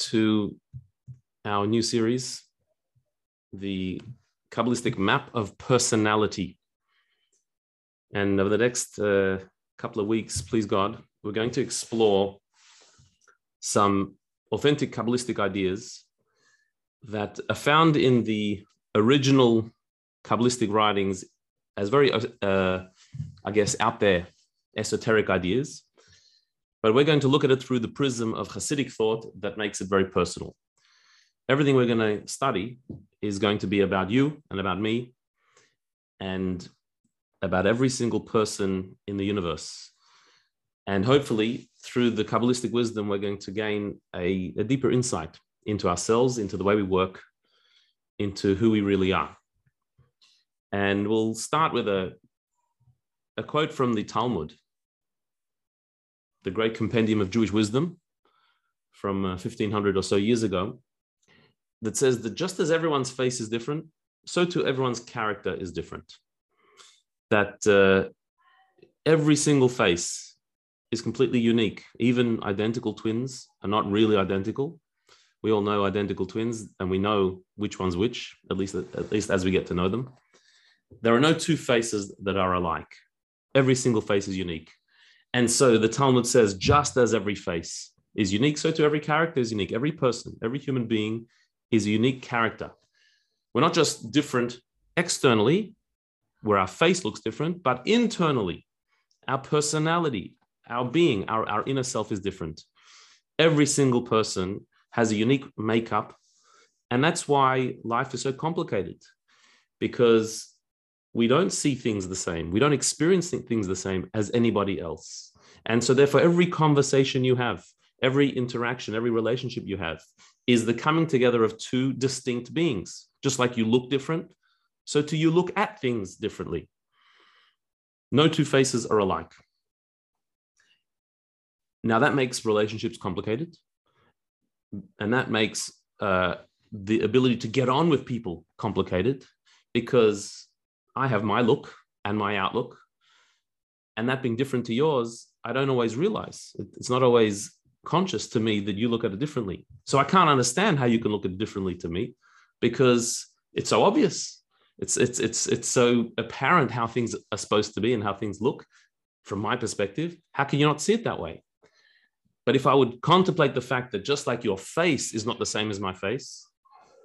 to our new series, the Kabbalistic Map of Personality. And over the next uh, couple of weeks, please God, we're going to explore some authentic Kabbalistic ideas that are found in the original Kabbalistic writings as very, uh, I guess, out there esoteric ideas. But we're going to look at it through the prism of Hasidic thought that makes it very personal. Everything we're going to study is going to be about you and about me and about every single person in the universe. And hopefully, through the Kabbalistic wisdom, we're going to gain a, a deeper insight into ourselves, into the way we work, into who we really are. And we'll start with a, a quote from the Talmud, the great compendium of Jewish wisdom from uh, 1500 or so years ago, that says that just as everyone's face is different, so too everyone's character is different. That uh, every single face is completely unique. Even identical twins are not really identical. We all know identical twins, and we know which one's which, at least at least as we get to know them. There are no two faces that are alike. Every single face is unique. And so the Talmud says, just as every face is unique, so to every character is unique. Every person, every human being is a unique character. We're not just different externally, where our face looks different, but internally, our personality, our being, our, our inner self is different. Every single person has a unique makeup. And that's why life is so complicated because we don't see things the same. We don't experience things the same as anybody else. And so, therefore, every conversation you have, every interaction, every relationship you have is the coming together of two distinct beings. Just like you look different, so do you look at things differently. No two faces are alike. Now, that makes relationships complicated. And that makes uh, the ability to get on with people complicated because I have my look and my outlook. And that being different to yours, I don't always realize. It's not always conscious to me that you look at it differently. So I can't understand how you can look at it differently to me because it's so obvious. It's it's it's it's so apparent how things are supposed to be and how things look from my perspective. How can you not see it that way? But if I would contemplate the fact that just like your face is not the same as my face,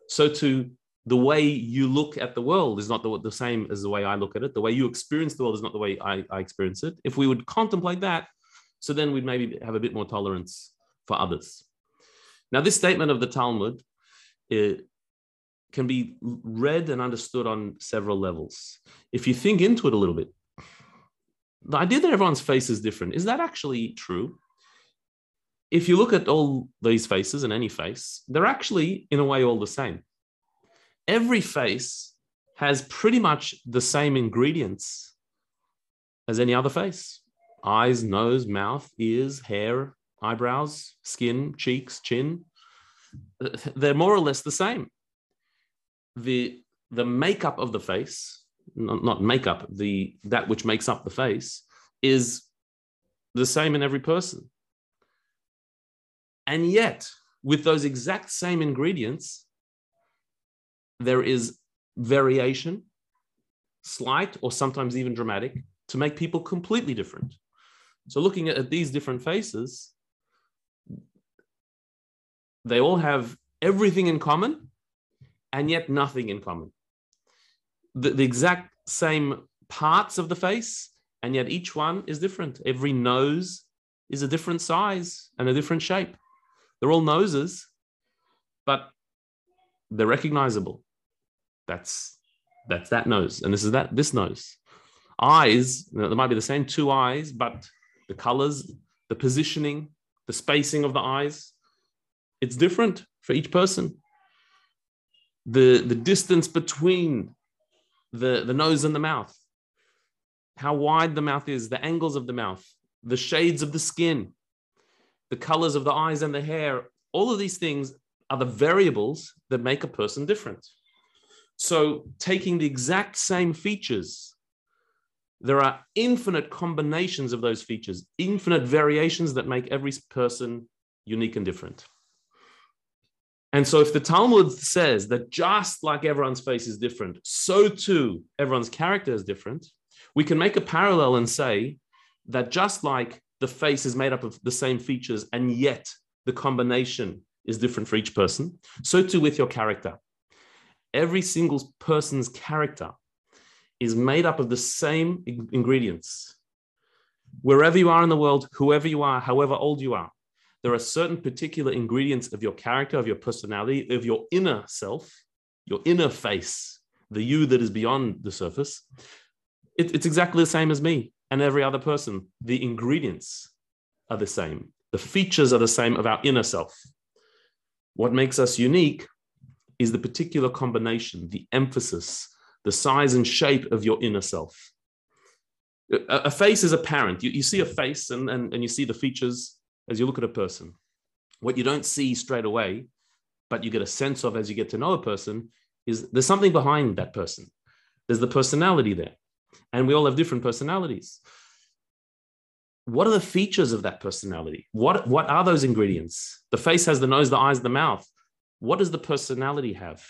so too the way you look at the world is not the, the same as the way I look at it. The way you experience the world is not the way I, I experience it. If we would contemplate that, so then we'd maybe have a bit more tolerance for others. Now, this statement of the Talmud can be read and understood on several levels. If you think into it a little bit, the idea that everyone's face is different, is that actually true? If you look at all these faces and any face, they're actually, in a way, all the same every face has pretty much the same ingredients as any other face eyes, nose, mouth, ears, hair, eyebrows, skin, cheeks, chin. They're more or less the same. The, the makeup of the face, not, not makeup, the, that which makes up the face, is the same in every person. And yet, with those exact same ingredients, there is variation, slight or sometimes even dramatic, to make people completely different. So, looking at, these different faces, they all have everything in common and yet nothing in common. The, the exact same parts of the face, and yet each one is different. Every nose is a different size and a different shape. They're all noses, but they're recognizable. That's that's that nose, and this is that this nose. Eyes, you know, there might be the same two eyes, but the colors, the positioning, the spacing of the eyes, it's different for each person. The the distance between the, the nose and the mouth, how wide the mouth is, the angles of the mouth, the shades of the skin, the colors of the eyes and the hair, all of these things are the variables that make a person different. So, taking the exact same features, there are infinite combinations of those features, infinite variations that make every person unique and different. And so, if the Talmud says that just like everyone's face is different, so too everyone's character is different, we can make a parallel and say that just like the face is made up of the same features and yet the combination is different for each person, so too with your character. Every single person's character is made up of the same ingredients. Wherever you are in the world, whoever you are, however old you are, there are certain particular ingredients of your character, of your personality, of your inner self, your inner face, the you that is beyond the surface. It, it's exactly the same as me and every other person. The ingredients are the same, the features are the same of our inner self. What makes us unique is the particular combination, the emphasis, the size and shape of your inner self. A, a face is apparent. You, you see a face and, and, and you see the features as you look at a person. What you don't see straight away, but you get a sense of as you get to know a person, is there's something behind that person. There's the personality there. And we all have different personalities. What are the features of that personality? What, what are those ingredients? The face has the nose, the eyes, the mouth. What does the personality have?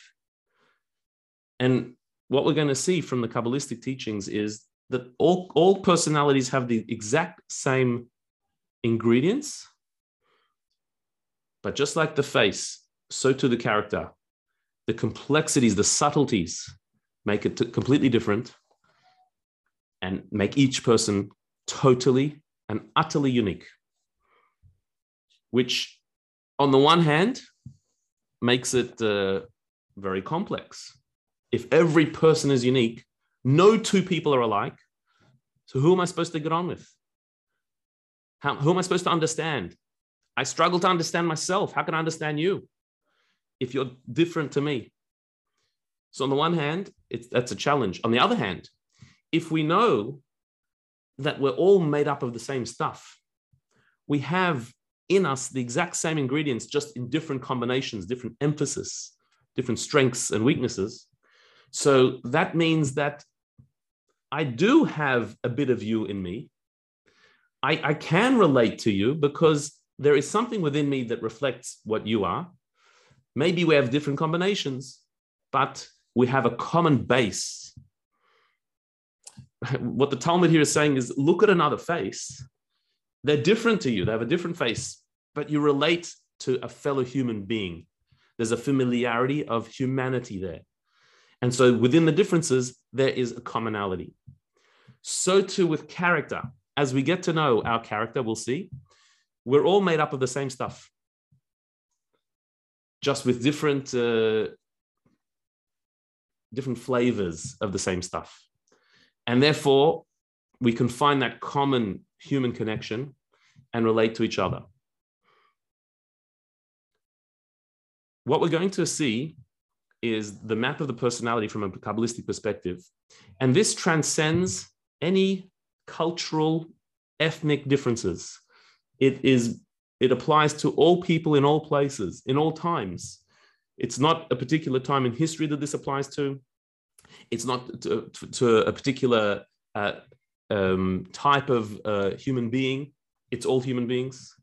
And what we're going to see from the Kabbalistic teachings is that all, all personalities have the exact same ingredients, but just like the face, so too the character. The complexities, the subtleties make it completely different and make each person totally and utterly unique. Which, on the one hand, makes it uh, very complex. If every person is unique, no two people are alike. So, who am I supposed to get on with? How, who am I supposed to understand? I struggle to understand myself. How can I understand you if you're different to me? So, on the one hand, it's, that's a challenge. On the other hand, if we know that we're all made up of the same stuff, we have in us the exact same ingredients, just in different combinations, different emphasis, different strengths and weaknesses. So that means that I do have a bit of you in me, I, I can relate to you because there is something within me that reflects what you are. Maybe we have different combinations, but we have a common base. What the Talmud here is saying is look at another face. They're different to you, they have a different face, but you relate to a fellow human being. There's a familiarity of humanity there. And so within the differences, there is a commonality. So too with character as we get to know our character, we'll see we're all made up of the same stuff, just with different uh, different flavors of the same stuff, and therefore we can find that common human connection and relate to each other. What we're going to see is the map of the personality from a Kabbalistic perspective. And this transcends any cultural, ethnic differences. It is it applies to all people in all places, in all times. It's not a particular time in history that this applies to. It's not to, to a particular uh, um, type of uh, human being. It's all human beings.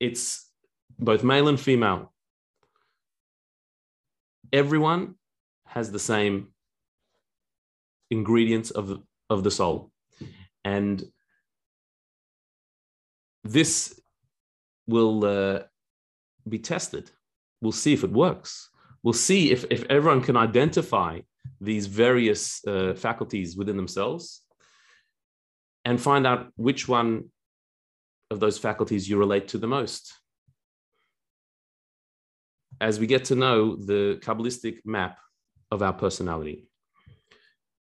It's both male and female. Everyone has the same ingredients of of the soul. And this will uh, be tested. We'll see if it works. We'll see if, if everyone can identify these various uh, faculties within themselves and find out which one of those faculties you relate to the most. As we get to know the Kabbalistic map of our personality.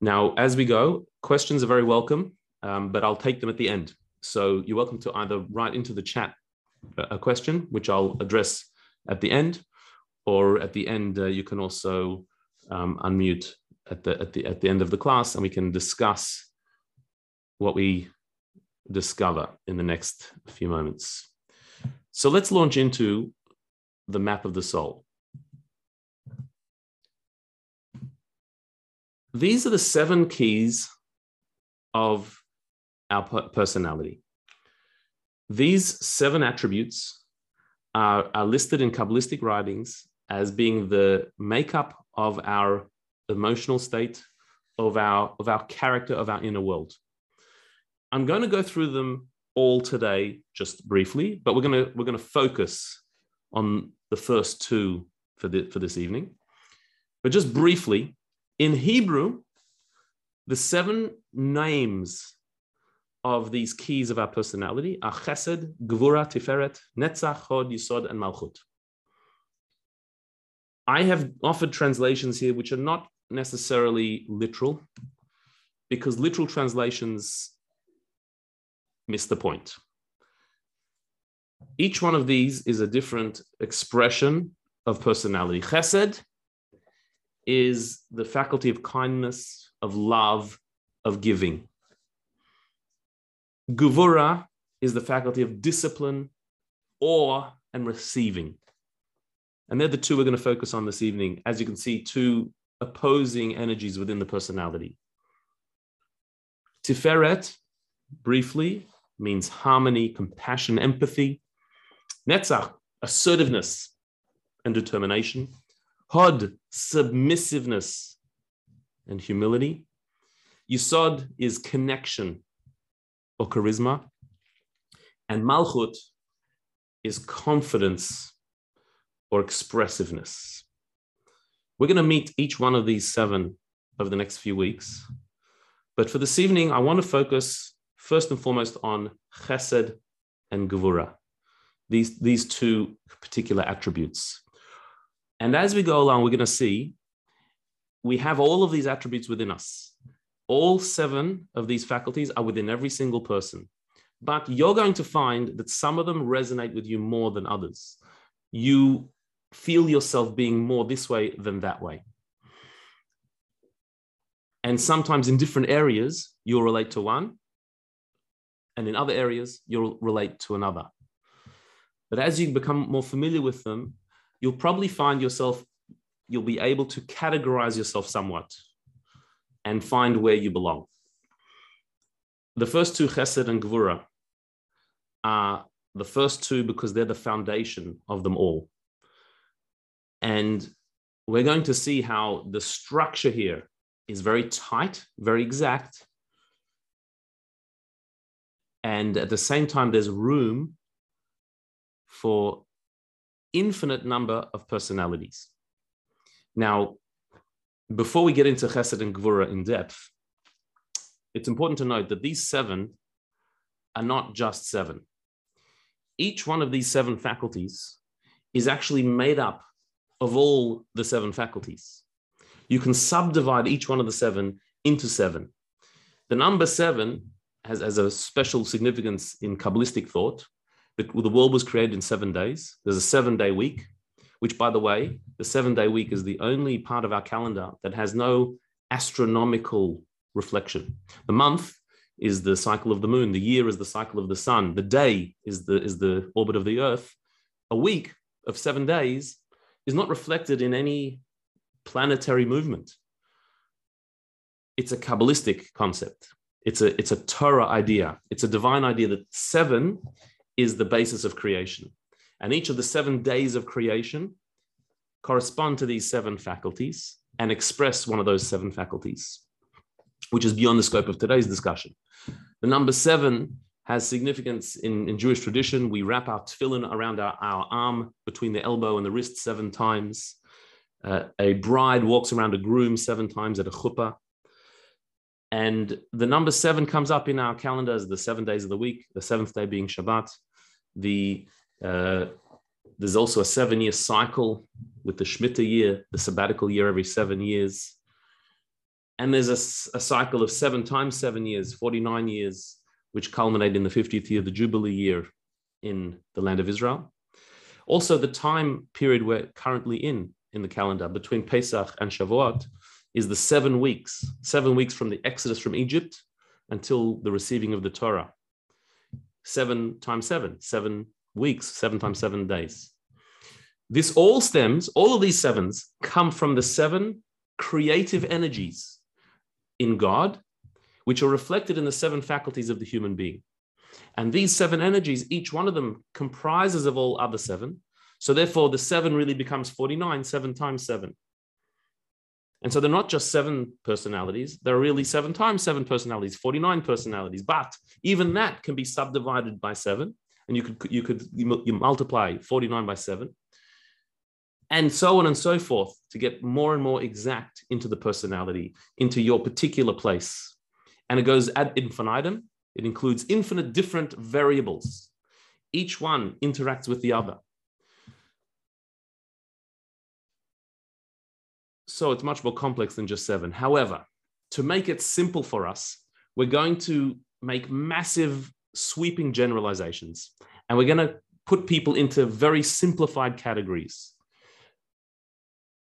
Now, as we go, questions are very welcome, um, but I'll take them at the end. So you're welcome to either write into the chat a question, which I'll address at the end, or at the end uh, you can also um, unmute at the at the at the end of the class, and we can discuss what we discover in the next few moments. So let's launch into the map of the soul. These are the seven keys of our personality. These seven attributes are, are listed in Kabbalistic writings as being the makeup of our emotional state, of our, of our character, of our inner world. I'm going to go through them all today, just briefly, but we're going to we're going to focus on the first two for the, for this evening. But just briefly, in Hebrew, the seven names of these keys of our personality are Chesed, Gvura, Tiferet, Netzach, Hod, Yisod, and Malchut. I have offered translations here which are not necessarily literal, because literal translations miss the point. Each one of these is a different expression of personality. Chesed is the faculty of kindness, of love, of giving. Gevura is the faculty of discipline, awe, and receiving. And they're the two we're going to focus on this evening. As you can see, two opposing energies within the personality. Tiferet, briefly, means harmony, compassion, empathy. Netzach, assertiveness and determination. Hod, submissiveness and humility. Yisod is connection or charisma. And Malchut is confidence or expressiveness. We're going to meet each one of these seven over the next few weeks. But for this evening, I want to focus first and foremost on chesed and gevura, these, these two particular attributes. And as we go along, we're going to see we have all of these attributes within us. All seven of these faculties are within every single person. But you're going to find that some of them resonate with you more than others. You feel yourself being more this way than that way. And sometimes in different areas, you'll relate to one, and in other areas, you'll relate to another. But as you become more familiar with them, you'll probably find yourself, you'll be able to categorize yourself somewhat and find where you belong. The first two, Chesed and Gvura, are the first two because they're the foundation of them all. And we're going to see how the structure here is very tight, very exact. And at the same time, there's room for infinite number of personalities. Now, before we get into Chesed and Gvura in depth, it's important to note that these seven are not just seven. Each one of these seven faculties is actually made up of all the seven faculties. You can subdivide each one of the seven into seven. The number seven has, has a special significance in Kabbalistic thought. The, the world was created in seven days. There's a seven day week, which, by the way, the seven day week is the only part of our calendar that has no astronomical reflection. The month is the cycle of the moon, the year is the cycle of the sun, the day is the, is the orbit of the earth. A week of seven days is not reflected in any planetary movement. It's a Kabbalistic concept. It's a, it's a Torah idea. It's a divine idea that seven is the basis of creation. And each of the seven days of creation correspond to these seven faculties and express one of those seven faculties, which is beyond the scope of today's discussion. The number seven has significance in, in Jewish tradition. We wrap our tefillin around our, our arm between the elbow and the wrist seven times. Uh, a bride walks around a groom seven times at a chuppah. And the number seven comes up in our calendar as the seven days of the week, the seventh day being Shabbat. The uh, there's also a seven-year cycle with the Shemitah year, the sabbatical year every seven years. And there's a, a cycle of seven times seven years, 49 years, which culminate in the 50th year, the Jubilee year in the land of Israel. Also, the time period we're currently in in the calendar between Pesach and Shavuot is the seven weeks, seven weeks from the exodus from Egypt until the receiving of the Torah. Seven times seven, seven weeks, seven times seven days. This all stems, all of these sevens come from the seven creative energies in God which are reflected in the seven faculties of the human being. And these seven energies, each one of them comprises of all other seven. So therefore, the seven really becomes 49, seven times seven. And so they're not just seven personalities, they're really seven times seven personalities, 49 personalities. But even that can be subdivided by seven. And you could you could you multiply 49 by seven. And so on and so forth to get more and more exact into the personality, into your particular place. And it goes ad infinitum. It includes infinite different variables. Each one interacts with the other. So it's much more complex than just seven. However, to make it simple for us, we're going to make massive sweeping generalizations and we're going to put people into very simplified categories.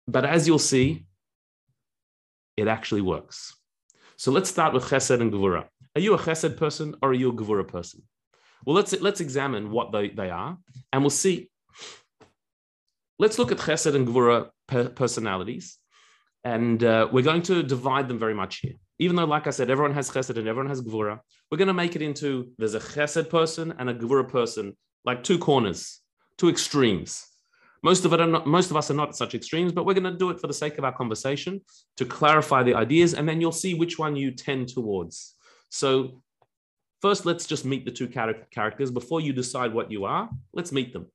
But as you'll see, it actually works. So let's start with chesed and gevura. Are you a chesed person or are you a gevura person? Well, let's, let's examine what they, they are and we'll see. Let's look at chesed and gevura personalities and uh, we're going to divide them very much here. Even though, like I said, everyone has chesed and everyone has gvura, we're going to make it into there's a chesed person and a gvura person, like two corners, two extremes. Most of it not, most of us are not at such extremes, but we're going to do it for the sake of our conversation to clarify the ideas, and then you'll see which one you tend towards. So, first, let's just meet the two characters before you decide what you are. Let's meet them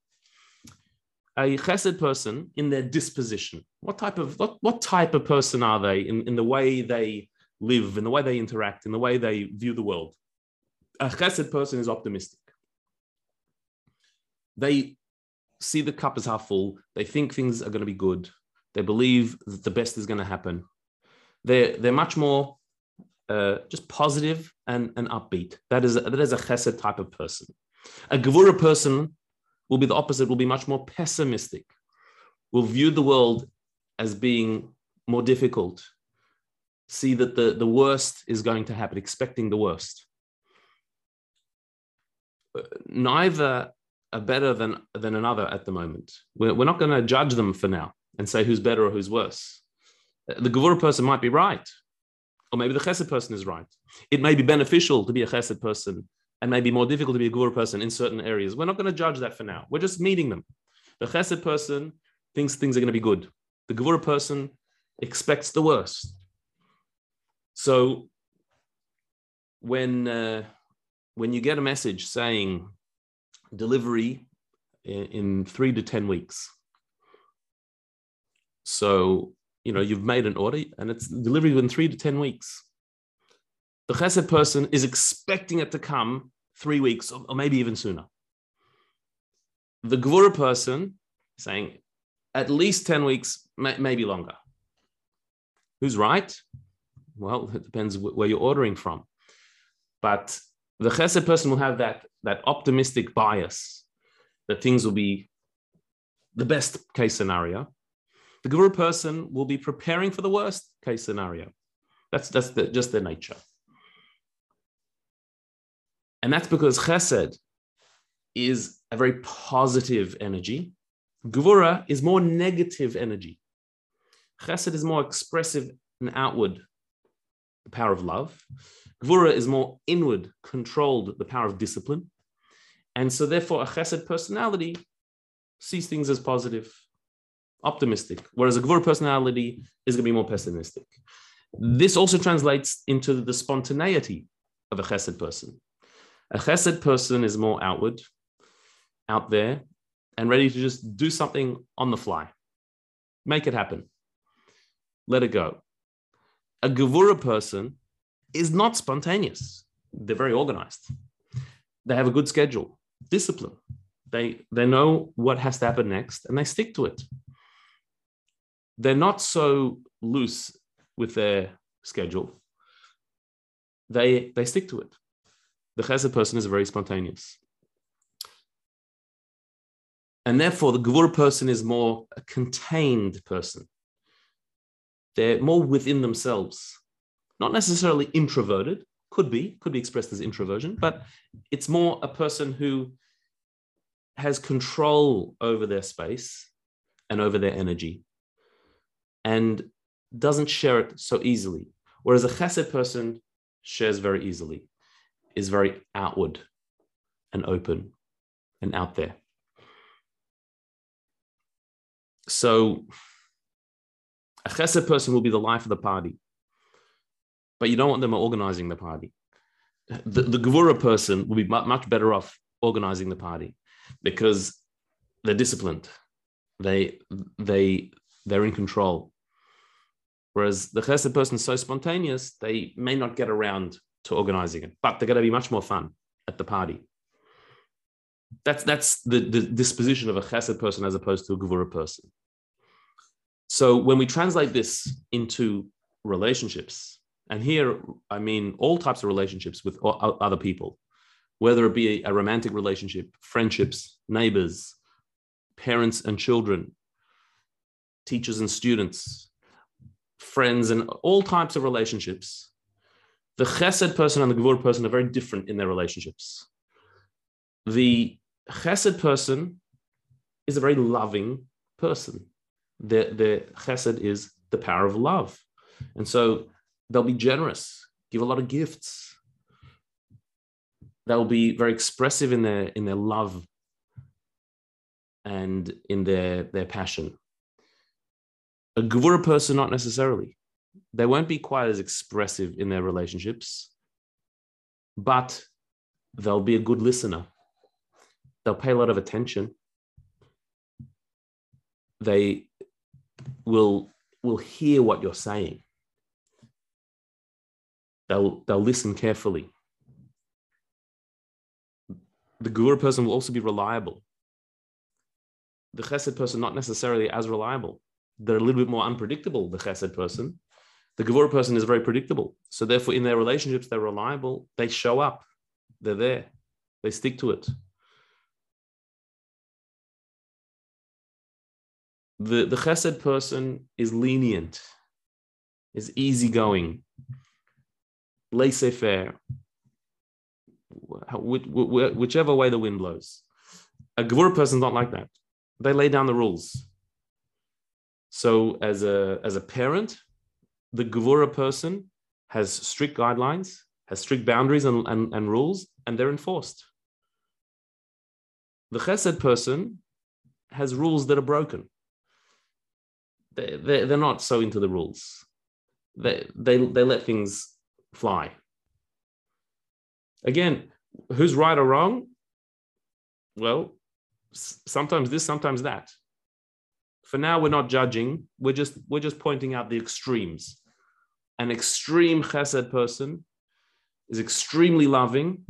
a chesed person in their disposition. What type of what, what type of person are they in, in the way they live, in the way they interact, in the way they view the world? A chesed person is optimistic. They see the cup as half full. They think things are going to be good. They believe that the best is going to happen. They're, they're much more uh, just positive and, and upbeat. That is, a, that is a chesed type of person. A gevura person will be the opposite, will be much more pessimistic, will view the world as being more difficult, see that the, the worst is going to happen, expecting the worst. Neither are better than, than another at the moment. We're, we're not going to judge them for now and say who's better or who's worse. The Gevura person might be right, or maybe the Chesed person is right. It may be beneficial to be a Chesed person and maybe more difficult to be a Gvur person in certain areas. We're not going to judge that for now. We're just meeting them. The Chesed person thinks things are going to be good. The Gvur person expects the worst. So when uh, when you get a message saying delivery in, in three to ten weeks, so you know you've made an order and it's delivery within three to ten weeks the chesed person is expecting it to come three weeks or maybe even sooner. The gvura person saying at least 10 weeks, maybe longer. Who's right? Well, it depends where you're ordering from. But the chesed person will have that, that optimistic bias that things will be the best case scenario. The gvura person will be preparing for the worst case scenario. That's, that's the, just their nature. And that's because chesed is a very positive energy. Gvura is more negative energy. Chesed is more expressive and outward, the power of love. Gvura is more inward, controlled, the power of discipline. And so, therefore, a chesed personality sees things as positive, optimistic, whereas a gvura personality is going to be more pessimistic. This also translates into the spontaneity of a chesed person. A chesed person is more outward, out there, and ready to just do something on the fly. Make it happen. Let it go. A gevura person is not spontaneous. They're very organized. They have a good schedule, discipline. They, they know what has to happen next and they stick to it. They're not so loose with their schedule. They, they stick to it. The chesed person is very spontaneous. And therefore, the gvur person is more a contained person. They're more within themselves, not necessarily introverted, could be, could be expressed as introversion, but it's more a person who has control over their space and over their energy and doesn't share it so easily. Whereas a chesed person shares very easily is very outward. and open and out there. So a chesed person will be the life of the party, but you don't want them organizing the party. The, the Gevura person will be much better off organizing the party because they're disciplined. They they they're in control. Whereas the chesed person is so spontaneous, they may not get around to organizing it, but they're going to be much more fun at the party. That's that's the, the disposition of a chesed person as opposed to a gevura person. So when we translate this into relationships, and here I mean all types of relationships with other people, whether it be a romantic relationship, friendships, neighbors, parents and children, teachers and students, friends, and all types of relationships, the chesed person and the gevur person are very different in their relationships. The chesed person is a very loving person. The, the chesed is the power of love. And so they'll be generous, give a lot of gifts. They'll be very expressive in their in their love and in their, their passion. A gevura person, not necessarily. They won't be quite as expressive in their relationships, but they'll be a good listener. They'll pay a lot of attention. They will, will hear what you're saying. They'll, they'll listen carefully. The gevura person will also be reliable. The chesed person, not necessarily as reliable they're a little bit more unpredictable, the chesed person. The gevura person is very predictable. So therefore, in their relationships, they're reliable. They show up. They're there. They stick to it. The, the chesed person is lenient, is easygoing, laissez-faire, whichever way the wind blows. A gevura person is not like that. They lay down the rules. So as a as a parent, the Gevura person has strict guidelines, has strict boundaries and, and, and rules, and they're enforced. The Chesed person has rules that are broken. They, they, they're not so into the rules. They, they, they let things fly. Again, who's right or wrong? Well, sometimes this, sometimes that. For now we're not judging. We're just we're just pointing out the extremes. An extreme chesed person is extremely loving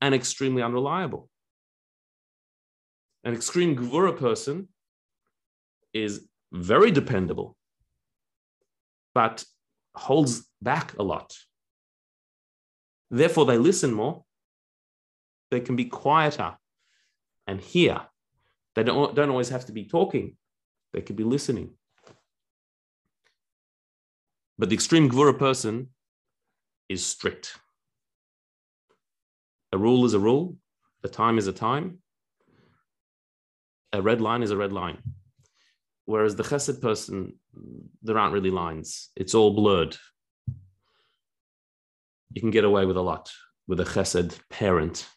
and extremely unreliable. An extreme gvura person is very dependable. But holds back a lot therefore they listen more they can be quieter and hear they don't, don't always have to be talking they could be listening. But the extreme Gvura person is strict. A rule is a rule, a time is a time, a red line is a red line. Whereas the chesed person, there aren't really lines, it's all blurred. You can get away with a lot with a chesed parent.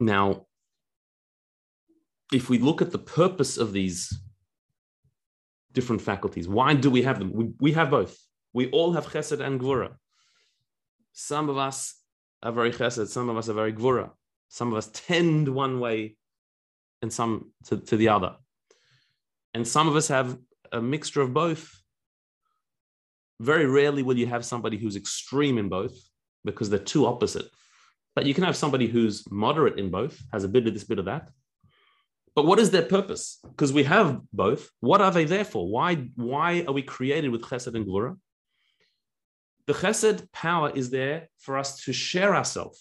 Now, if we look at the purpose of these different faculties, why do we have them? We, we have both. We all have chesed and gvura. Some of us are very chesed, some of us are very gvura. Some of us tend one way and some to, to the other. And some of us have a mixture of both. Very rarely will you have somebody who's extreme in both because they're too opposite. But you can have somebody who's moderate in both, has a bit of this, bit of that, but what is their purpose? Because we have both. What are they there for? Why, why are we created with chesed and gvura? The chesed power is there for us to share ourselves,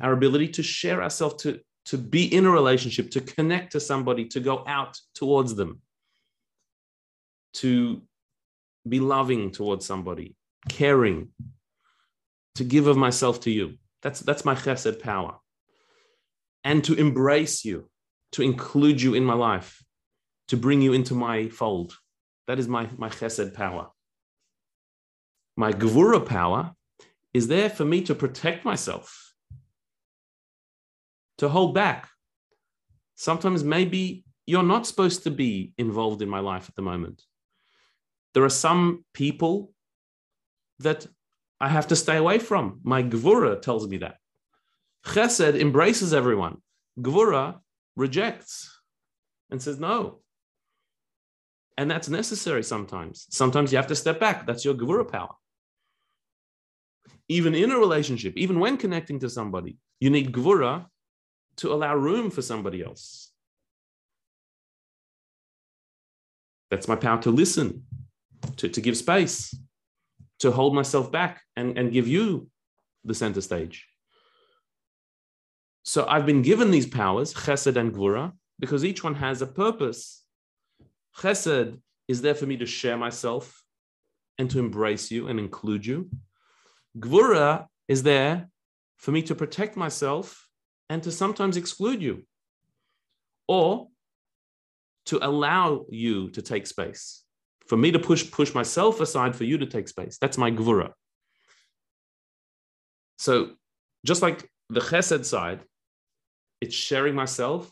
our ability to share ourselves, to, to be in a relationship, to connect to somebody, to go out towards them, to be loving towards somebody, caring, to give of myself to you. That's, that's my chesed power. And to embrace you to include you in my life, to bring you into my fold. That is my, my chesed power. My gevura power is there for me to protect myself, to hold back. Sometimes maybe you're not supposed to be involved in my life at the moment. There are some people that I have to stay away from. My Gvura tells me that. Chesed embraces everyone. Gvura rejects and says no. And that's necessary sometimes. Sometimes you have to step back. That's your Gevura power. Even in a relationship, even when connecting to somebody, you need Gevura to allow room for somebody else. That's my power to listen, to, to give space, to hold myself back and, and give you the center stage. So I've been given these powers, chesed and gvura, because each one has a purpose. Chesed is there for me to share myself and to embrace you and include you. Gvura is there for me to protect myself and to sometimes exclude you or to allow you to take space. For me to push push myself aside for you to take space. That's my gvura. So just like the chesed side, it's sharing myself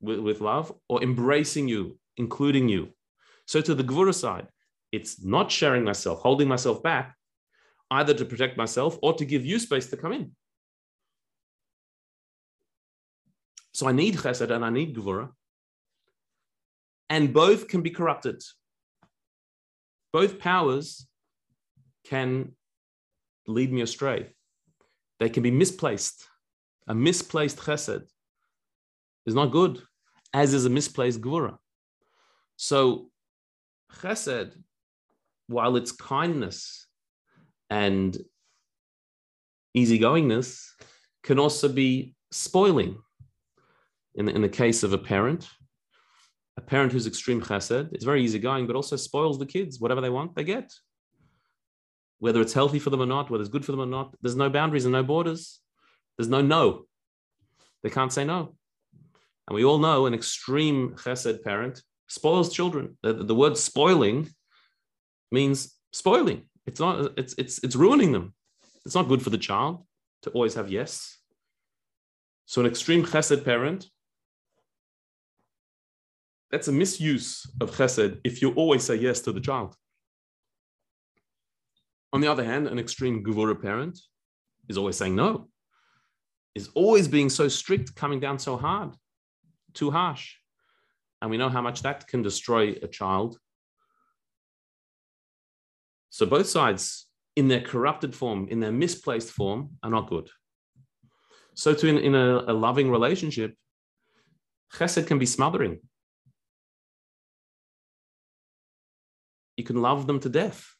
with, with love or embracing you, including you. So to the Gvura side, it's not sharing myself, holding myself back, either to protect myself or to give you space to come in. So I need chesed and I need Gvura. And both can be corrupted. Both powers can lead me astray. They can be misplaced. A misplaced chesed is not good, as is a misplaced gvura. So chesed, while it's kindness and easygoingness, can also be spoiling. In the, in the case of a parent, a parent who's extreme chesed is very easygoing, but also spoils the kids. Whatever they want, they get. Whether it's healthy for them or not, whether it's good for them or not, there's no boundaries and no borders. There's no no. They can't say no. And we all know an extreme chesed parent spoils children. The, the word spoiling means spoiling. It's not, it's, it's, it's ruining them. It's not good for the child to always have yes. So an extreme chesed parent, that's a misuse of chesed if you always say yes to the child. On the other hand, an extreme gevura parent is always saying no is always being so strict, coming down so hard, too harsh. And we know how much that can destroy a child. So both sides, in their corrupted form, in their misplaced form, are not good. So to in, in a, a loving relationship, chesed can be smothering. You can love them to death.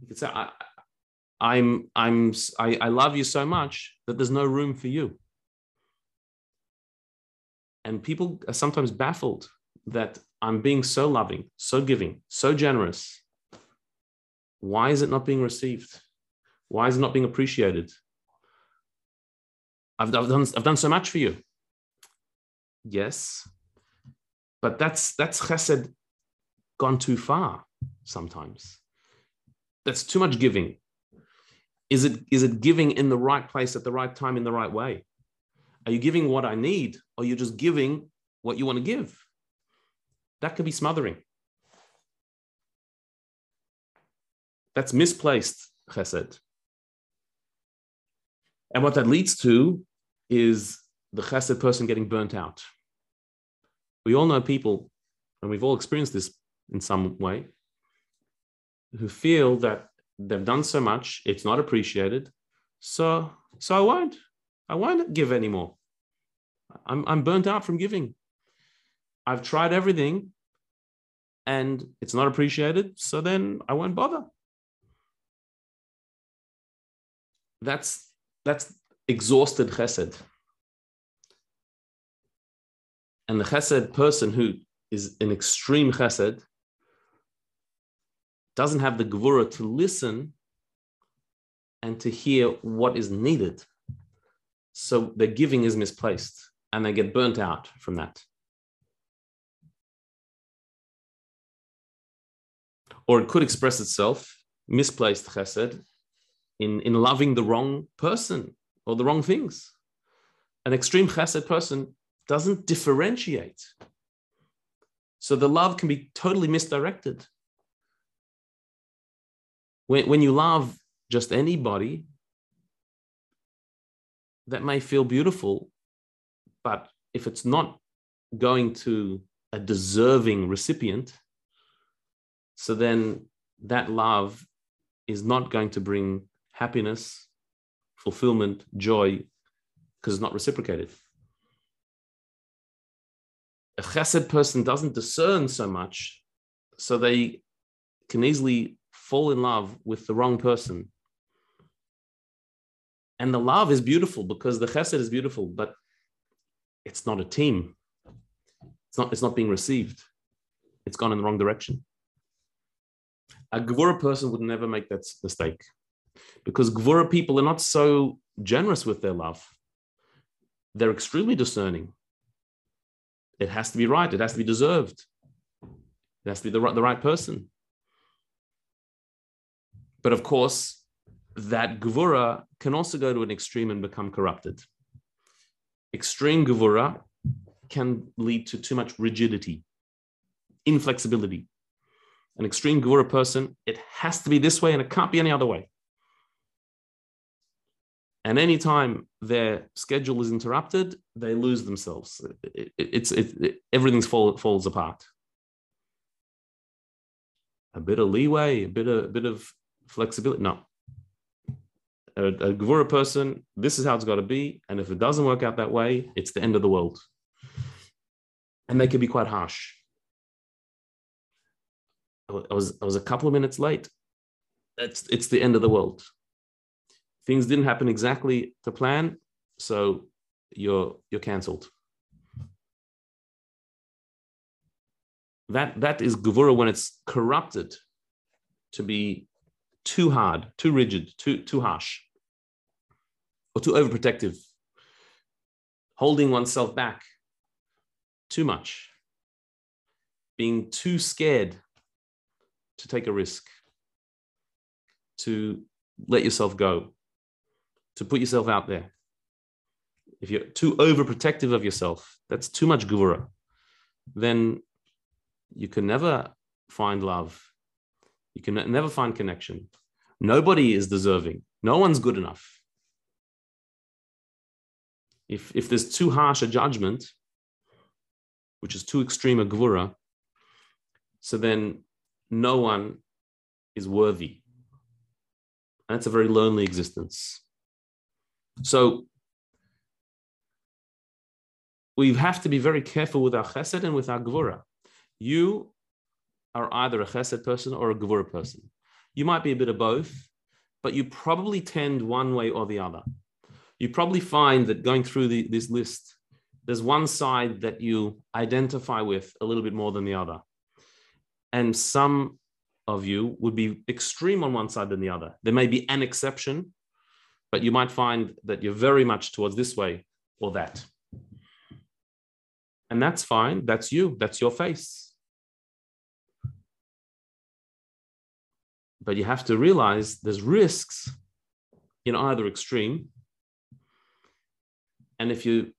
You can say, I, I'm I'm I, I love you so much that there's no room for you. And people are sometimes baffled that I'm being so loving, so giving, so generous. Why is it not being received? Why is it not being appreciated? I've, I've, done, I've done so much for you. Yes, but that's that's chesed gone too far sometimes. That's too much giving. Is it is it giving in the right place at the right time in the right way? Are you giving what i need or you're just giving what you want to give? That could be smothering. That's misplaced chesed. And what that leads to is the chesed person getting burnt out. We all know people and we've all experienced this in some way who feel that they've done so much it's not appreciated. So so i won't i won't give anymore. I'm, I'm burnt out from giving. I've tried everything and it's not appreciated so then i won't bother. That's that's exhausted chesed. And the chesed person who is an extreme chesed doesn't have the gvura to listen and to hear what is needed. So the giving is misplaced and they get burnt out from that. Or it could express itself, misplaced chesed, in, in loving the wrong person or the wrong things. An extreme chesed person doesn't differentiate. So the love can be totally misdirected. When, when you love just anybody, that may feel beautiful, but if it's not going to a deserving recipient, so then that love is not going to bring happiness, fulfillment, joy, because it's not reciprocated. A chesed person doesn't discern so much, so they can easily fall in love with the wrong person. And the love is beautiful because the chesed is beautiful, but it's not a team. It's not, it's not being received. It's gone in the wrong direction. A Gevura person would never make that mistake because Gevura people are not so generous with their love. They're extremely discerning. It has to be right. It has to be deserved. It has to be the right, the right person. But of course, that Gevura can also go to an extreme and become corrupted. Extreme Gevura can lead to too much rigidity, inflexibility. An extreme Gevura person, it has to be this way and it can't be any other way. And anytime their schedule is interrupted, they lose themselves. It, it, it's it, it, everything fall, falls apart. A bit of leeway, a bit of a bit of flexibility. No. A, a person, this is how it's got to be. And if it doesn't work out that way, it's the end of the world. And they can be quite harsh. I was, I was a couple of minutes late. It's, it's the end of the world things didn't happen exactly to plan, so you're you're cancelled. That that is gevura when it's corrupted to be too hard, too rigid, too too harsh, or too overprotective, holding oneself back too much, being too scared to take a risk, to let yourself go to put yourself out there. If you're too overprotective of yourself, that's too much gevura, then you can never find love. You can never find connection. Nobody is deserving. No one's good enough. If, if there's too harsh a judgment, which is too extreme a gevura, so then no one is worthy. And it's a very lonely existence. So we have to be very careful with our chesed and with our gevura. You are either a chesed person or a gevura person. You might be a bit of both, but you probably tend one way or the other. You probably find that going through the, this list, there's one side that you identify with a little bit more than the other. And some of you would be extreme on one side than the other. There may be an exception, but you might find that you're very much towards this way or that. And that's fine. That's you. That's your face. But you have to realize there's risks in either extreme. And if you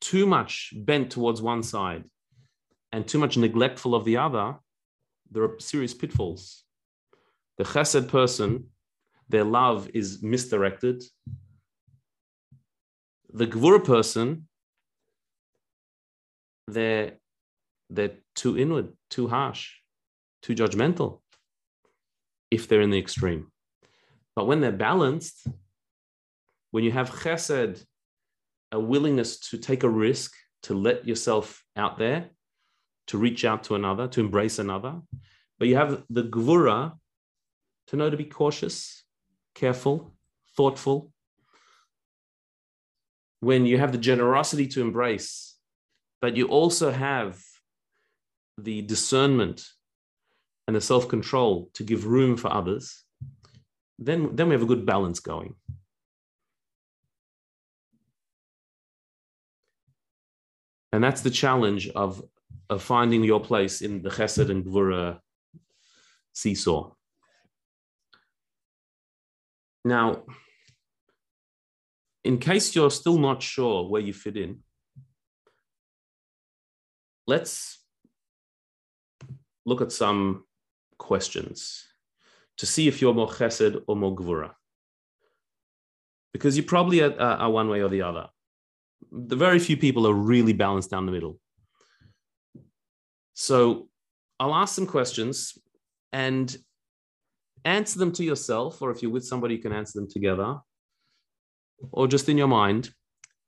too much bent towards one side and too much neglectful of the other, there are serious pitfalls. The chesed person their love is misdirected. The Gevura person, they're, they're too inward, too harsh, too judgmental if they're in the extreme. But when they're balanced, when you have chesed, a willingness to take a risk, to let yourself out there, to reach out to another, to embrace another, but you have the gevura to know to be cautious, careful, thoughtful. When you have the generosity to embrace, but you also have the discernment and the self control to give room for others, then, then we have a good balance going. And that's the challenge of, of finding your place in the chesed and gevura seesaw. Now, in case you're still not sure where you fit in, let's look at some questions to see if you're more chesed or more gevura. Because you probably are, are one way or the other. The very few people are really balanced down the middle. So I'll ask some questions and answer them to yourself, or if you're with somebody, you can answer them together, or just in your mind.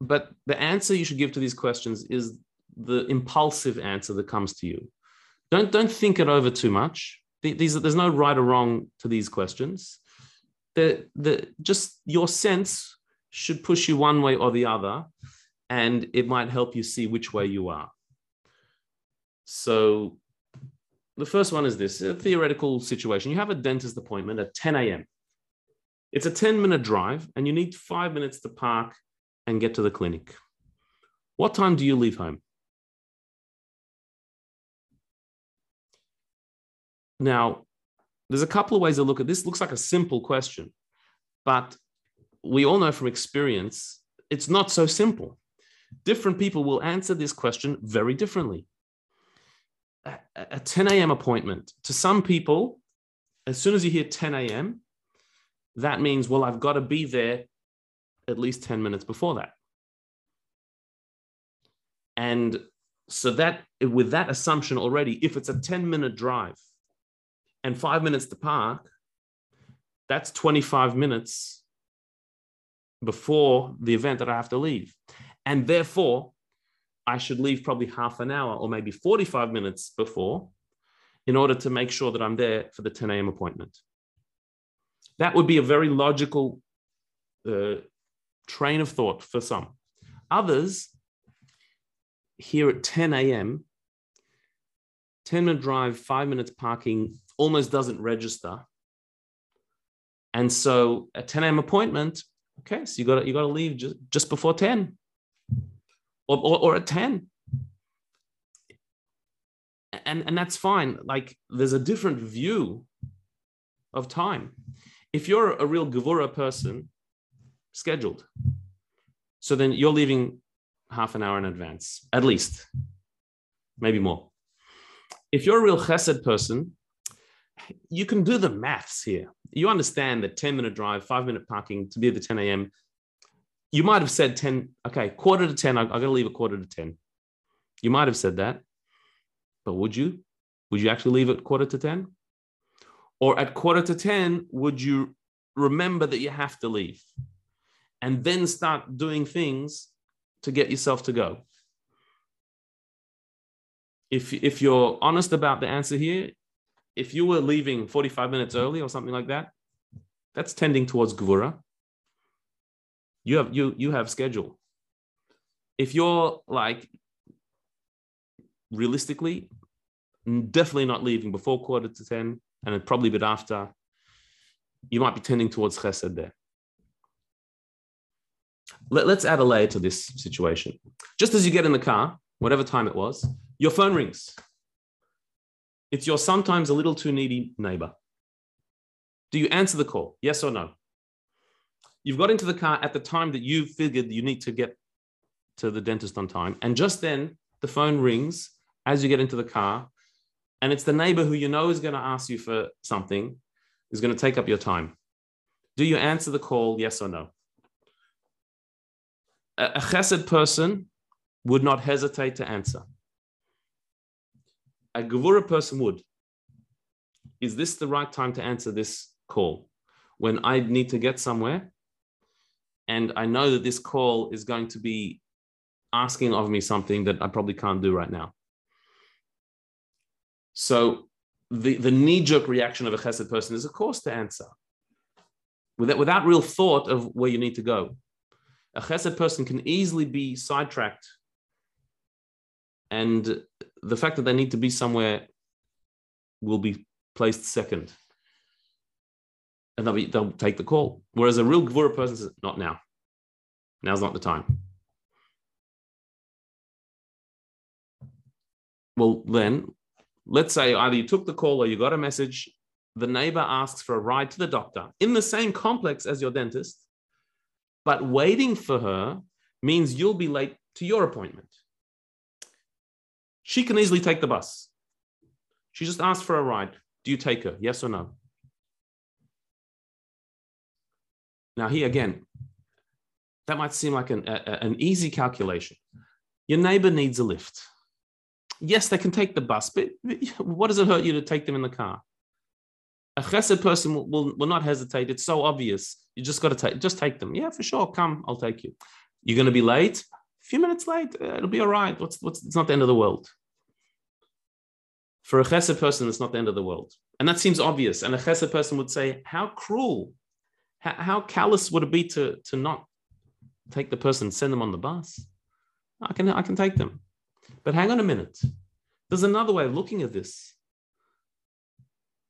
But the answer you should give to these questions is the impulsive answer that comes to you. Don't, don't think it over too much. These, there's no right or wrong to these questions. The, the, just your sense should push you one way or the other, and it might help you see which way you are. So the first one is this a theoretical situation. You have a dentist appointment at 10 a.m. It's a 10 minute drive, and you need five minutes to park and get to the clinic. What time do you leave home? Now, there's a couple of ways to look at this. Looks like a simple question, but we all know from experience it's not so simple. Different people will answer this question very differently. A 10 a.m. appointment to some people, as soon as you hear 10 a.m., that means, well, I've got to be there at least 10 minutes before that. And so that with that assumption already, if it's a 10 minute drive, and five minutes to park, that's 25 minutes before the event that I have to leave. And therefore, I should leave probably half an hour or maybe 45 minutes before in order to make sure that I'm there for the 10 a.m. appointment. That would be a very logical uh, train of thought for some. Others, here at 10 a.m., 10 minute drive, five minutes parking almost doesn't register. And so a 10 a.m. appointment, okay, so you gotta you got to leave just, just before 10 or, or, or at 10. And, and that's fine. Like there's a different view of time. If you're a real Gevura person, scheduled. So then you're leaving half an hour in advance, at least, maybe more if you're a real chesed person, you can do the maths here. You understand that 10 minute drive, five minute parking to be at the 10 a.m. You might have said 10, okay, quarter to 10, I, I got to leave a quarter to 10. You might have said that, but would you? Would you actually leave at quarter to 10? Or at quarter to 10, would you remember that you have to leave and then start doing things to get yourself to go? if if you're honest about the answer here, if you were leaving 45 minutes early or something like that, that's tending towards gevura. You have you you have schedule. If you're like realistically, definitely not leaving before quarter to 10 and probably a bit after, you might be tending towards chesed there. Let, us add a layer to this situation. Just as you get in the car, whatever time it was, your phone rings. It's your sometimes a little too needy neighbor. Do you answer the call? Yes or no? You've got into the car at the time that you figured you need to get to the dentist on time. And just then the phone rings as you get into the car. And it's the neighbor who you know is going to ask you for something, is going to take up your time. Do you answer the call? Yes or no? A chesed person would not hesitate to answer a Gevura person would. Is this the right time to answer this call? When I need to get somewhere and I know that this call is going to be asking of me something that I probably can't do right now. So the, the knee-jerk reaction of a chesed person is, of course, to answer without, without real thought of where you need to go. A chesed person can easily be sidetracked and the fact that they need to be somewhere will be placed second. And they'll, be, they'll take the call. Whereas a real Gevura person says, not now. Now's not the time. Well, then, let's say either you took the call or you got a message the neighbor asks for a ride to the doctor in the same complex as your dentist, but waiting for her means you'll be late to your appointment. She can easily take the bus. She just asked for a ride. Do you take her? Yes or no? Now, here again, that might seem like an, a, an easy calculation. Your neighbor needs a lift. Yes, they can take the bus, but what does it hurt you to take them in the car? A chesed person will, will, will not hesitate. It's so obvious. You just got to take, just take them. Yeah, for sure. Come, I'll take you. You're going to be late. A few minutes late, uh, it'll be all right. What's, what's, it's not the end of the world. For a chesed person, it's not the end of the world. And that seems obvious. And a chesed person would say, how cruel, how, how callous would it be to, to not take the person, send them on the bus? I can, I can take them. But hang on a minute. There's another way of looking at this.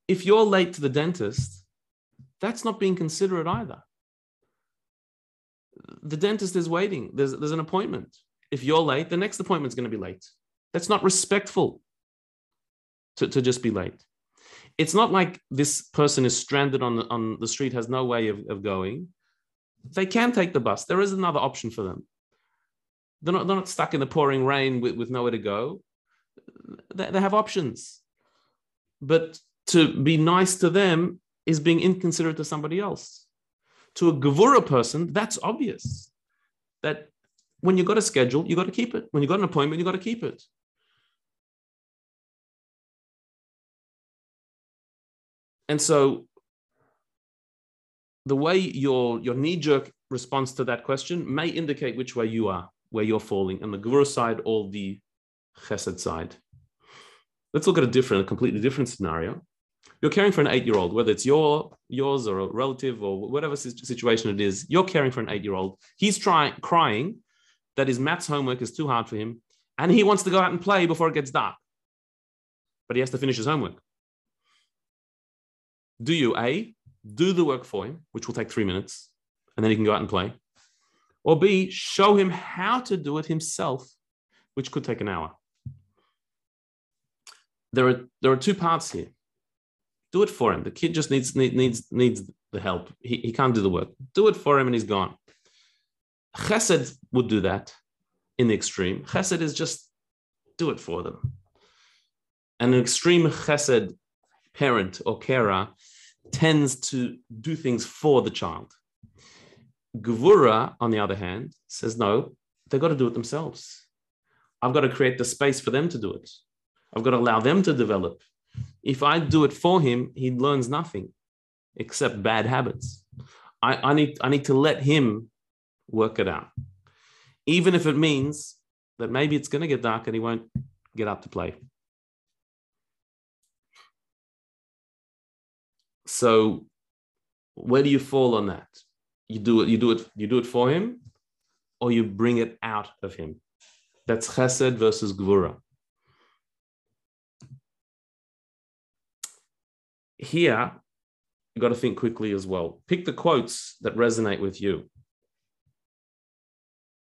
If you're late to the dentist, that's not being considerate either. The dentist is waiting. There's, there's an appointment. If you're late, the next appointment's going to be late. That's not respectful to, to just be late. It's not like this person is stranded on the, on the street, has no way of, of going. They can take the bus. There is another option for them. They're not, they're not stuck in the pouring rain with, with nowhere to go. They, they have options. But to be nice to them is being inconsiderate to somebody else. To a Gevura person, that's obvious. That when you got a schedule, you got to keep it. When you got an appointment, you got to keep it. And so the way your, your knee-jerk response to that question may indicate which way you are, where you're falling, on the Gevura side or the Chesed side. Let's look at a different, a completely different scenario. You're caring for an eight-year-old, whether it's your yours or a relative or whatever situation it is. You're caring for an eight-year-old. He's trying crying that his maths homework is too hard for him, and he wants to go out and play before it gets dark. But he has to finish his homework do you A, do the work for him, which will take three minutes, and then he can go out and play, or B, show him how to do it himself, which could take an hour. There are, there are two parts here. Do it for him. The kid just needs, needs, needs the help. He, he can't do the work. Do it for him and he's gone. Chesed would do that in the extreme. Chesed is just do it for them. And an extreme chesed parent or carer tends to do things for the child. Gevura, on the other hand, says, no, they've got to do it themselves. I've got to create the space for them to do it. I've got to allow them to develop. If I do it for him, he learns nothing except bad habits. I, I, need, I need to let him work it out. Even if it means that maybe it's going to get dark and he won't get up to play. So where do you fall on that? You do it, you do it, you do it for him, or you bring it out of him. That's chesed versus gevura. Here, you got to think quickly as well. Pick the quotes that resonate with you.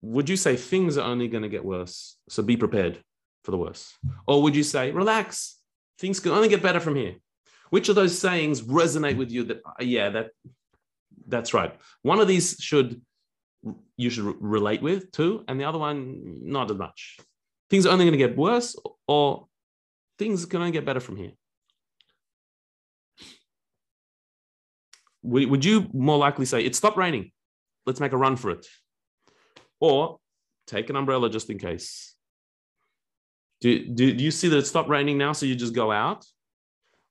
Would you say things are only going to get worse? So be prepared for the worst. Or would you say, relax, things can only get better from here? Which of those sayings resonate with you that, yeah, that that's right. One of these should you should relate with too, and the other one not as much. Things are only going to get worse, or things can only get better from here. Would you more likely say it stopped raining? Let's make a run for it, or take an umbrella just in case. Do, do, do you see that it stopped raining now, so you just go out?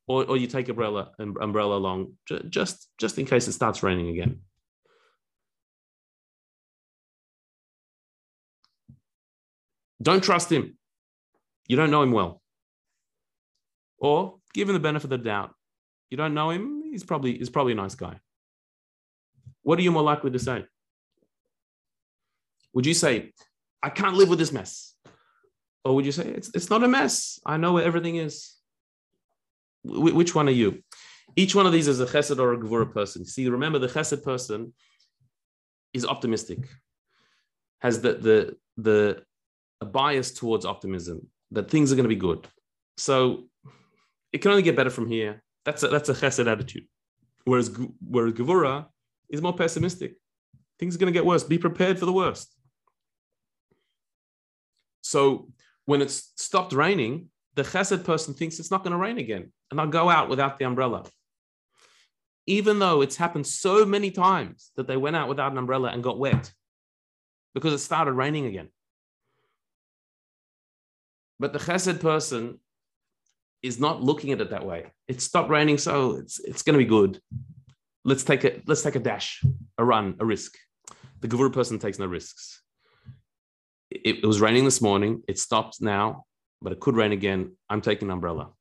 Or, or you take umbrella um, umbrella along just just in case it starts raining again. Don't trust him. You don't know him well. Or give him the benefit of the doubt. You don't know him. He's probably he's probably a nice guy. What are you more likely to say? Would you say, I can't live with this mess? Or would you say, it's, it's not a mess. I know where everything is which one are you? Each one of these is a chesed or a gevura person. See, remember the chesed person is optimistic, has the the the a bias towards optimism that things are going to be good. So it can only get better from here. That's a, that's a chesed attitude. Whereas, whereas Gevura is more pessimistic. Things are going to get worse. Be prepared for the worst. So when it's stopped raining, the chesed person thinks it's not going to rain again, and I'll go out without the umbrella. Even though it's happened so many times that they went out without an umbrella and got wet because it started raining again. But the chesed person is not looking at it that way. It stopped raining, so it's it's going to be good. Let's take a let's take a dash, a run, a risk. The gevura person takes no risks. It, it was raining this morning. It stopped now but it could rain again. I'm taking an umbrella.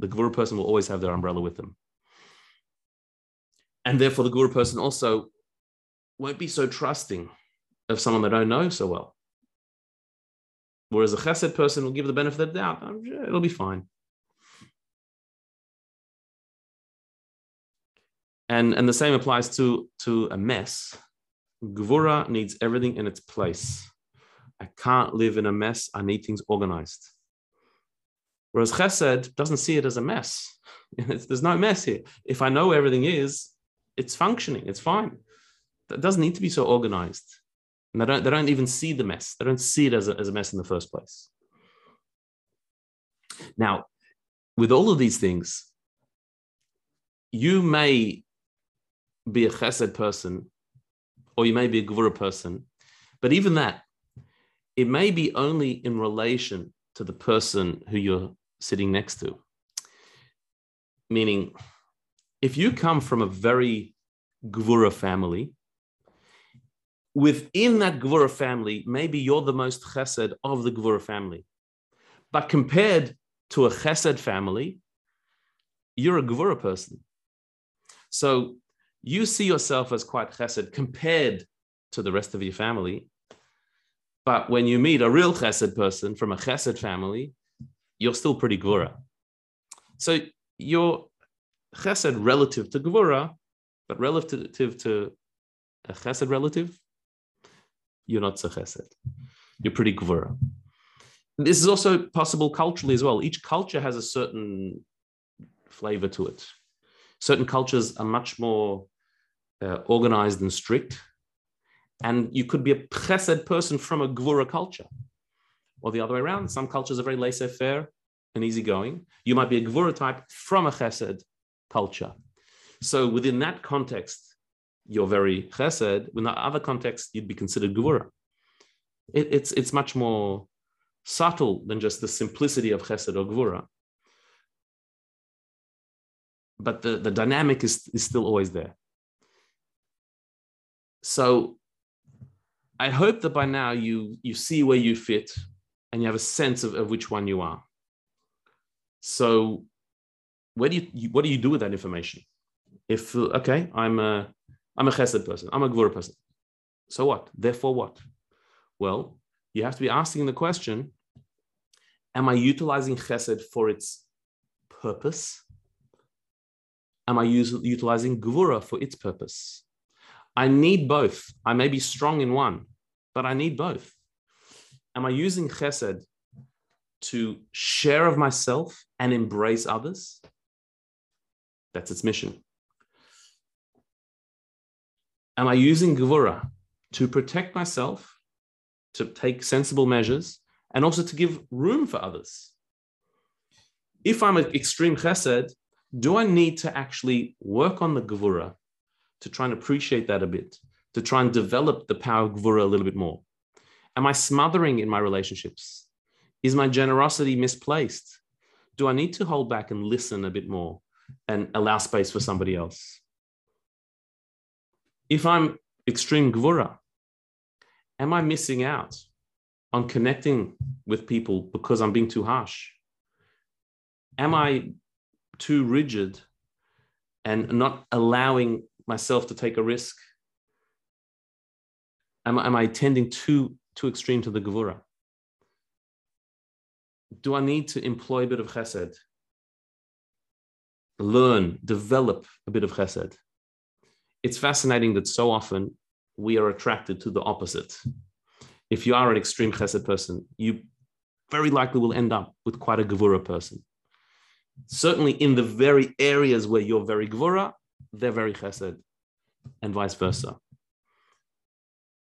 The Gevura person will always have their umbrella with them. And therefore, the Gevura person also won't be so trusting of someone they don't know so well. Whereas a chesed person will give the benefit of the doubt. Oh, it'll be fine. And, and the same applies to, to a mess. Gevura needs everything in its place. I can't live in a mess. I need things organized. Whereas Chesed doesn't see it as a mess. There's no mess here. If I know everything is, it's functioning, it's fine. That doesn't need to be so organized. And they don't, they don't even see the mess. They don't see it as a, as a mess in the first place. Now, with all of these things, you may be a chesed person or you may be a gevura person, but even that, it may be only in relation to the person who you're sitting next to. Meaning, if you come from a very Gevura family, within that Gevura family, maybe you're the most chesed of the Gevura family. But compared to a chesed family, you're a Gevura person. So you see yourself as quite chesed compared to the rest of your family. But when you meet a real chesed person from a chesed family, you're still pretty Gevura. So you're chesed relative to Gevura, but relative to a chesed relative, you're not so chesed. You're pretty Gevura. This is also possible culturally as well. Each culture has a certain flavor to it. Certain cultures are much more uh, organized and strict. And you could be a chesed person from a Gevura culture or the other way around. Some cultures are very laissez-faire and easygoing. You might be a Gevura type from a Chesed culture. So within that context, you're very Chesed. In that other context, you'd be considered Gevura. It, it's it's much more subtle than just the simplicity of Chesed or Gevura. But the, the dynamic is, is still always there. So I hope that by now you you see where you fit and you have a sense of, of which one you are. So, where do you, what do you do with that information? If okay, I'm a I'm a chesed person, I'm a gevura person. So what? Therefore, what? Well, you have to be asking the question: Am I utilizing chesed for its purpose? Am I using utilizing gevura for its purpose? I need both. I may be strong in one, but I need both am I using chesed to share of myself and embrace others? That's its mission. Am I using Gevura to protect myself, to take sensible measures, and also to give room for others? If I'm an extreme chesed, do I need to actually work on the Gevura to try and appreciate that a bit, to try and develop the power of Gevura a little bit more? Am I smothering in my relationships? Is my generosity misplaced? Do I need to hold back and listen a bit more and allow space for somebody else? If I'm extreme gevura, am I missing out on connecting with people because I'm being too harsh? Am I too rigid and not allowing myself to take a risk? Am, am I tending too too extreme to the Gevura? Do I need to employ a bit of chesed? Learn, develop a bit of chesed. It's fascinating that so often we are attracted to the opposite. If you are an extreme chesed person, you very likely will end up with quite a Gevura person. certainly in the very areas where you're very gevura, they're very chesed, and vice versa.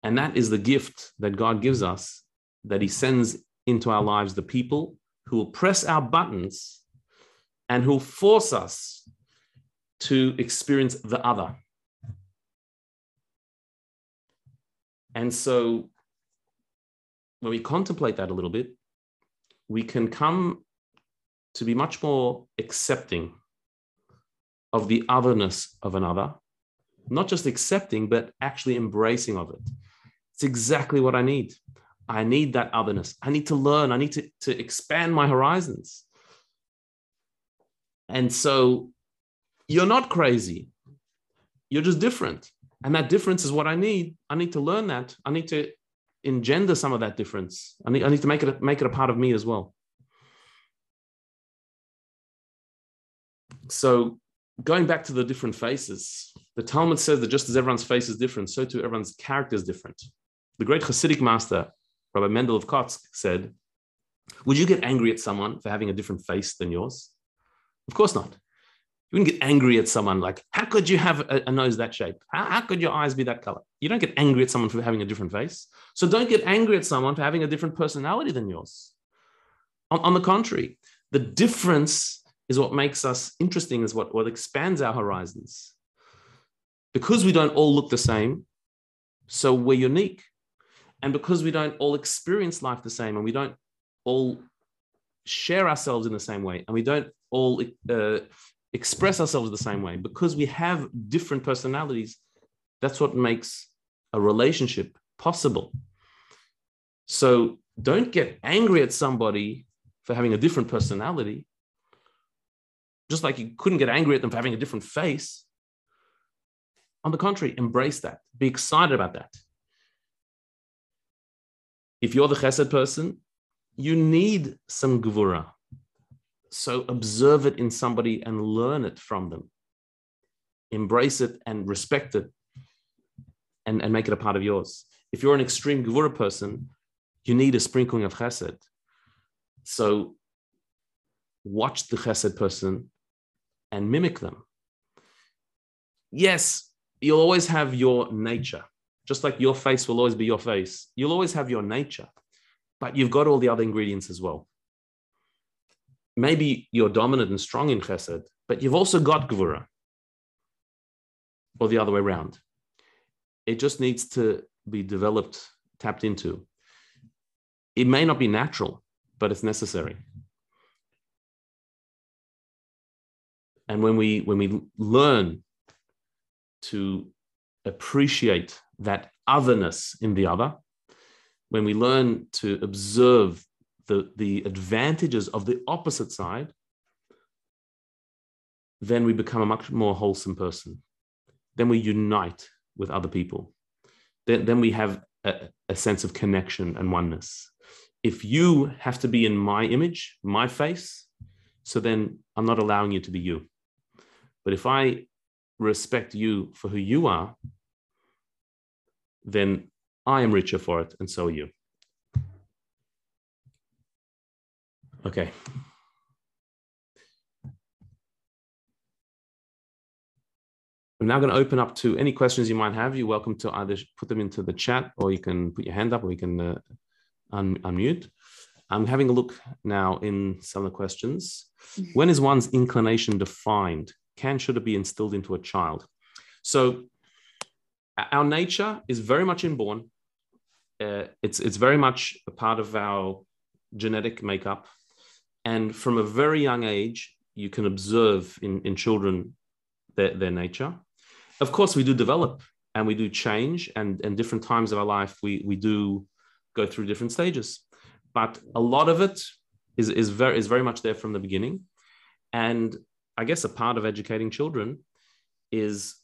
And that is the gift that God gives us, that He sends into our lives the people who will press our buttons and who will force us to experience the other. And so when we contemplate that a little bit, we can come to be much more accepting of the otherness of another, not just accepting, but actually embracing of it. It's exactly what I need. I need that otherness. I need to learn. I need to, to expand my horizons. And so you're not crazy. You're just different. And that difference is what I need. I need to learn that. I need to engender some of that difference. I need, I need to make it, make it a part of me as well. So going back to the different faces, the Talmud says that just as everyone's face is different, so too everyone's character is different. The great Hasidic master, Rabbi Mendel of Kotsk, said, Would you get angry at someone for having a different face than yours? Of course not. You wouldn't get angry at someone like, How could you have a, a nose that shape? How, how could your eyes be that color? You don't get angry at someone for having a different face. So don't get angry at someone for having a different personality than yours. On, on the contrary, the difference is what makes us interesting, is what, what expands our horizons. Because we don't all look the same, so we're unique. And because we don't all experience life the same and we don't all share ourselves in the same way and we don't all uh, express ourselves the same way, because we have different personalities, that's what makes a relationship possible. So don't get angry at somebody for having a different personality, just like you couldn't get angry at them for having a different face. On the contrary, embrace that, be excited about that. If you're the chesed person, you need some gevura. So observe it in somebody and learn it from them. Embrace it and respect it and, and make it a part of yours. If you're an extreme gevura person, you need a sprinkling of chesed. So watch the chesed person and mimic them. Yes, you'll always have your nature just like your face will always be your face, you'll always have your nature, but you've got all the other ingredients as well. Maybe you're dominant and strong in chesed, but you've also got gevura, or the other way around. It just needs to be developed, tapped into. It may not be natural, but it's necessary. And when we when we learn to appreciate that otherness in the other, when we learn to observe the, the advantages of the opposite side, then we become a much more wholesome person. Then we unite with other people. Then, then we have a, a sense of connection and oneness. If you have to be in my image, my face, so then I'm not allowing you to be you. But if I respect you for who you are, then I am richer for it, and so are you. Okay. I'm now going to open up to any questions you might have. You're welcome to either put them into the chat or you can put your hand up or you can uh, un unmute. I'm having a look now in some of the questions. Mm-hmm. When is one's inclination defined? Can, should it be instilled into a child? So our nature is very much inborn. Uh, it's it's very much a part of our genetic makeup, and from a very young age, you can observe in in children their, their nature. Of course, we do develop and we do change, and and different times of our life, we we do go through different stages, but a lot of it is is very is very much there from the beginning, and I guess a part of educating children is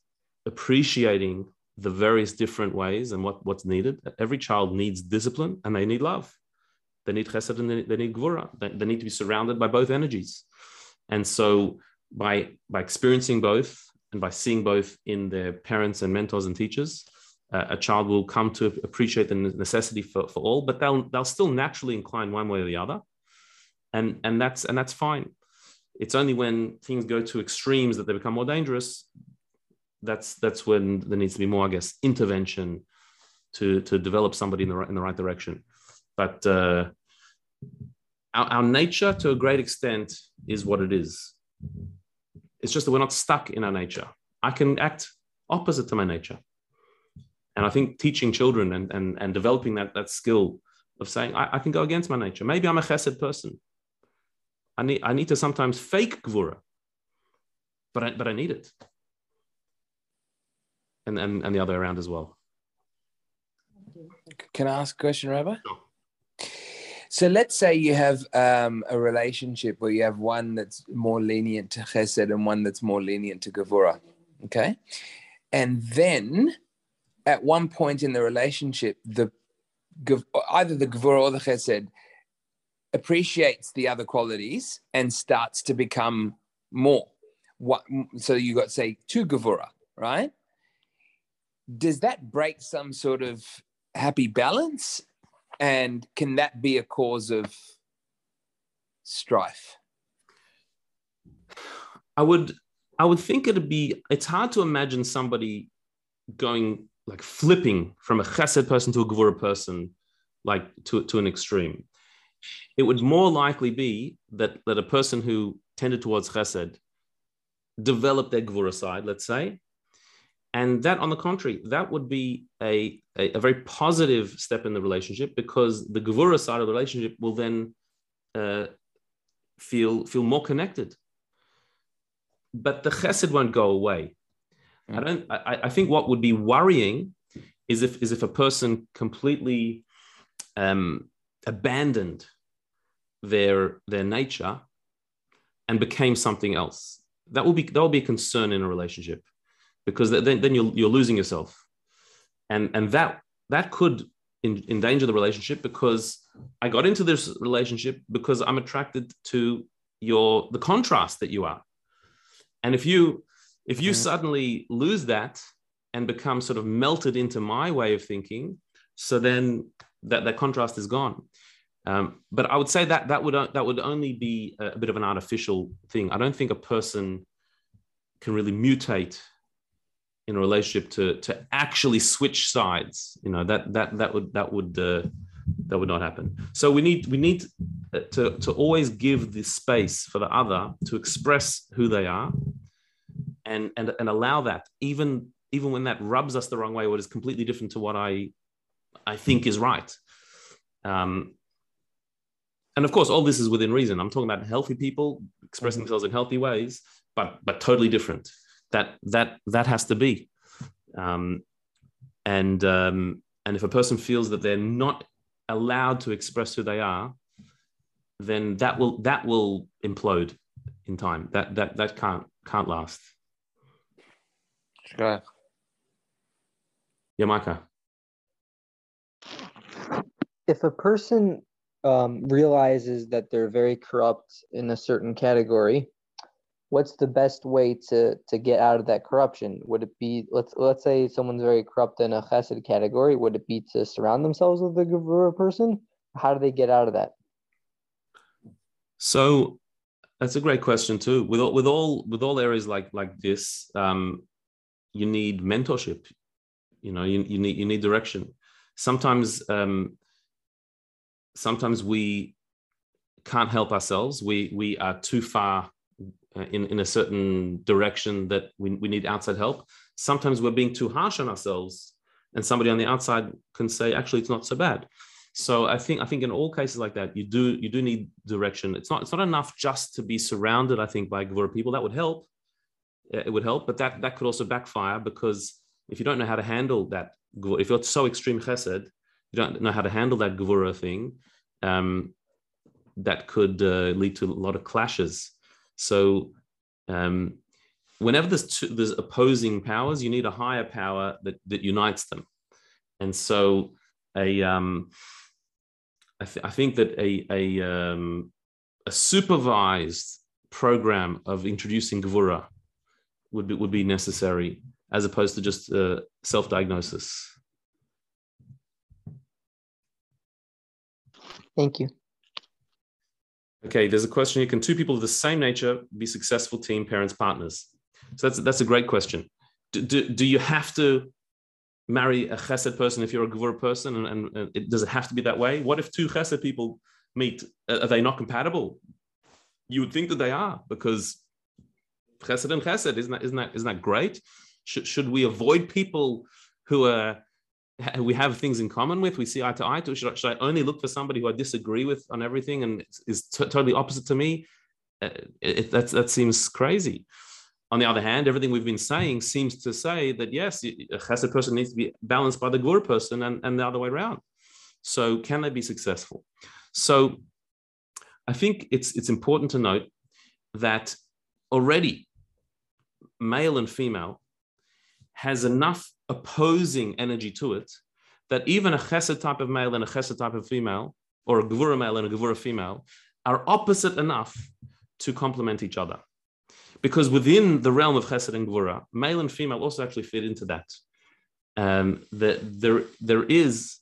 appreciating the various different ways and what, what's needed. Every child needs discipline and they need love. They need chesed and they, need gevura. They, they, need to be surrounded by both energies. And so by, by experiencing both and by seeing both in their parents and mentors and teachers, uh, a child will come to appreciate the necessity for, for all, but they'll, they'll still naturally incline one way or the other. And, and, that's, and that's fine. It's only when things go to extremes that they become more dangerous. That's that's when there needs to be more, I guess, intervention to to develop somebody in the right, in the right direction. But uh, our, our nature, to a great extent, is what it is. It's just that we're not stuck in our nature. I can act opposite to my nature. And I think teaching children and, and, and developing that, that skill of saying, I, I can go against my nature. Maybe I'm a chesed person. I need, I need to sometimes fake gevura, but I, but I need it. And, and, and the other way around as well. Can I ask a question, Rabbi? Sure. So let's say you have um, a relationship where you have one that's more lenient to chesed and one that's more lenient to gevura. Okay. And then at one point in the relationship, the either the gevura or the chesed appreciates the other qualities and starts to become more. What, so you got say two gevura, right? Does that break some sort of happy balance and can that be a cause of strife? I would I would think it'd be it's hard to imagine somebody going like flipping from a chesed person to a gevura person like to, to an extreme. It would more likely be that, that a person who tended towards chesed developed their gevura side, let's say, and that, on the contrary, that would be a, a, a, very positive step in the relationship because the Gevura side of the relationship will then uh, feel, feel more connected. But the chesed won't go away. Mm. I don't. I, I, think what would be worrying is if is if a person completely um, abandoned their their nature and became something else. That will be that will be a concern in a relationship because then, then you're, you're losing yourself. And and that that could in, endanger the relationship because i got into this relationship because i'm attracted to your the contrast that you are. And if you if you mm-hmm. suddenly lose that and become sort of melted into my way of thinking so then that that contrast is gone. Um, but i would say that that would that would only be a, a bit of an artificial thing. I don't think a person can really mutate in a relationship to to actually switch sides you know that that that would that would uh, that would not happen. So we need we need to to always give the space for the other to express who they are and and and allow that even even when that rubs us the wrong way what is completely different to what i i think is right. Um and of course all this is within reason. I'm talking about healthy people expressing mm-hmm. themselves in healthy ways but but totally different that that that has to be um, and um, and if a person feels that they're not allowed to express who they are then that will that will implode in time that that that can't can't last sure. Yamaka. If a person um, realizes that they're very corrupt in a certain category what's the best way to to get out of that corruption? Would it be let's let's say someone's very corrupt in a chesed category? Would it be to surround themselves with a gevura person? How do they get out of that? So that's a great question too. With all, with all with all areas like like this, um, you need mentorship. You know, you, you need you need direction. Sometimes um, sometimes we can't help ourselves. We we are too far uh, in, in a certain direction that we, we need outside help. Sometimes we're being too harsh on ourselves, and somebody on the outside can say, actually, it's not so bad. So I think I think in all cases like that, you do you do need direction. It's not it's not enough just to be surrounded. I think by Gevura people that would help. It would help, but that that could also backfire because if you don't know how to handle that, if you're so extreme chesed, you don't know how to handle that Gevura thing. Um, that could uh, lead to a lot of clashes so um, whenever there's, two, there's opposing powers, you need a higher power that, that unites them. And so a, um, I, th- I think that a, a, um, a supervised program of introducing Gevura would be, would be necessary as opposed to just uh, self-diagnosis. Thank you. Okay, there's a question here. Can two people of the same nature be successful team, parents, partners? So that's, that's a great question. Do, do, do you have to marry a chesed person if you're a gvur person? And, and, and it, does it have to be that way? What if two chesed people meet? Uh, are they not compatible? You would think that they are because chesed and chesed, isn't that, isn't that, isn't that great? Should we avoid people who are we have things in common with, we see eye to eye to. Should, should I only look for somebody who I disagree with on everything and is t- totally opposite to me? Uh, it, that, seems crazy. On the other hand, everything we've been saying seems to say that yes, a chesed person needs to be balanced by the gur person and, and the other way around. So can they be successful? So I think it's it's important to note that already male and female has enough opposing energy to it that even a chesed type of male and a chesed type of female, or a gevura male and a gevura female, are opposite enough to complement each other. Because within the realm of chesed and gevura, male and female also actually fit into that. Um, the, there, there is,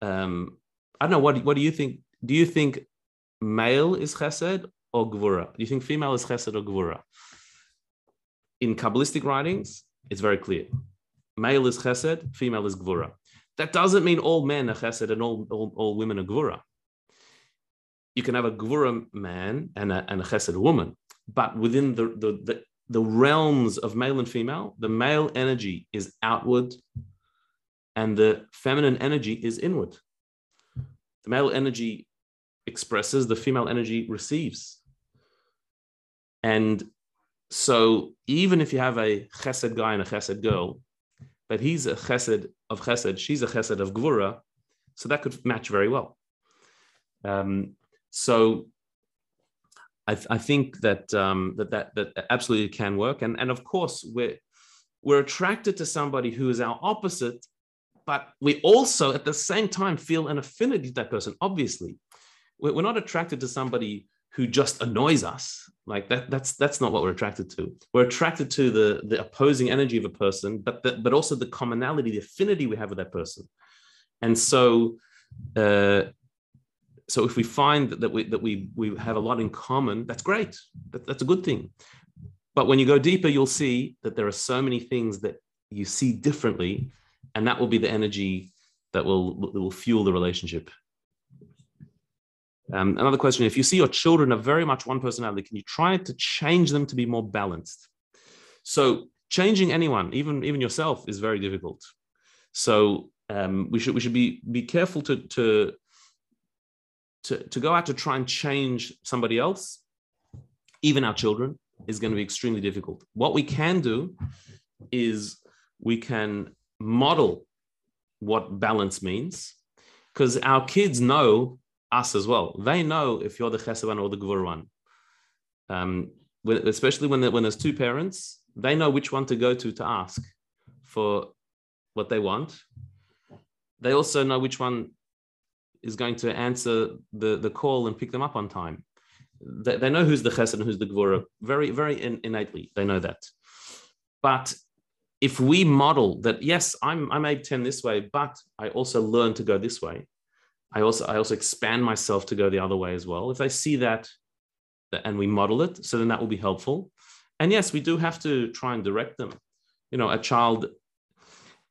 um, I don't know, what, what do you think? Do you think male is chesed or gevura? Do you think female is chesed or gevura? In Kabbalistic writings, it's very clear. Male is chesed, female is gvura. That doesn't mean all men are chesed and all, all, all women are gvura. You can have a gvura man and a, and a chesed woman, but within the, the, the, the realms of male and female, the male energy is outward and the feminine energy is inward. The male energy expresses, the female energy receives. And so even if you have a chesed guy and a chesed girl, but he's a chesed of chesed, she's a chesed of gvura, so that could match very well. Um, so I, th- I, think that, um, that that that absolutely can work, and and of course we're we're attracted to somebody who is our opposite, but we also at the same time feel an affinity to that person. Obviously, we're, we're not attracted to somebody who just annoys us like that that's that's not what we're attracted to. We're attracted to the the opposing energy of a person but the, but also the commonality the affinity we have with that person. And so uh, so if we find that, that we that we we have a lot in common that's great. That, that's a good thing. But when you go deeper you'll see that there are so many things that you see differently and that will be the energy that will that will fuel the relationship um, another question if you see your children are very much one personality, can you try to change them to be more balanced? So, changing anyone, even, even yourself, is very difficult. So, um, we, should, we should be, be careful to, to, to, to go out to try and change somebody else, even our children, is going to be extremely difficult. What we can do is we can model what balance means because our kids know us as well. They know if you're the chesed one or the gvur one. Um, especially when, when there's two parents, they know which one to go to to ask for what they want. They also know which one is going to answer the, the call and pick them up on time. They, they know who's the chesed and who's the gvura very, very in, innately. They know that. But if we model that, yes, I'm, I'm Abe 10 this way, but I also learn to go this way, I also I also expand myself to go the other way as well. If I see that and we model it, so then that will be helpful. And yes, we do have to try and direct them. You know, a child.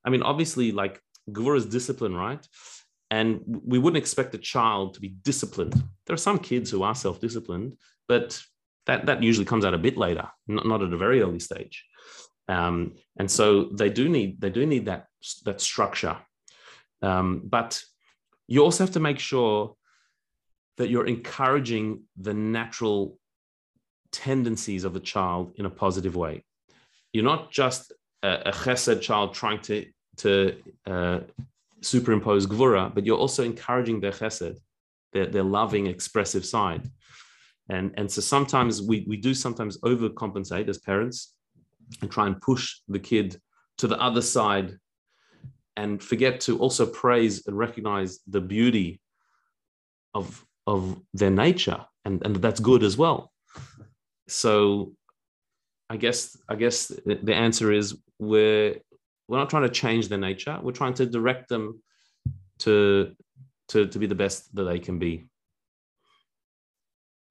I mean, obviously, like Gvur is discipline, right? And we wouldn't expect a child to be disciplined. There are some kids who are self-disciplined, but that that usually comes out a bit later, not, not at a very early stage. Um, and so they do need they do need that that structure. Um, but you also have to make sure that you're encouraging the natural tendencies of the child in a positive way. You're not just a, a chesed child trying to, to uh, superimpose gvura, but you're also encouraging their chesed, their, their loving, expressive side. And, and so sometimes we, we do sometimes overcompensate as parents and try and push the kid to the other side and forget to also praise and recognize the beauty of of their nature and and that's good as well. So i guess i guess the answer is we're we're not trying to change their nature. We're trying to direct them to to to be the best that they can be.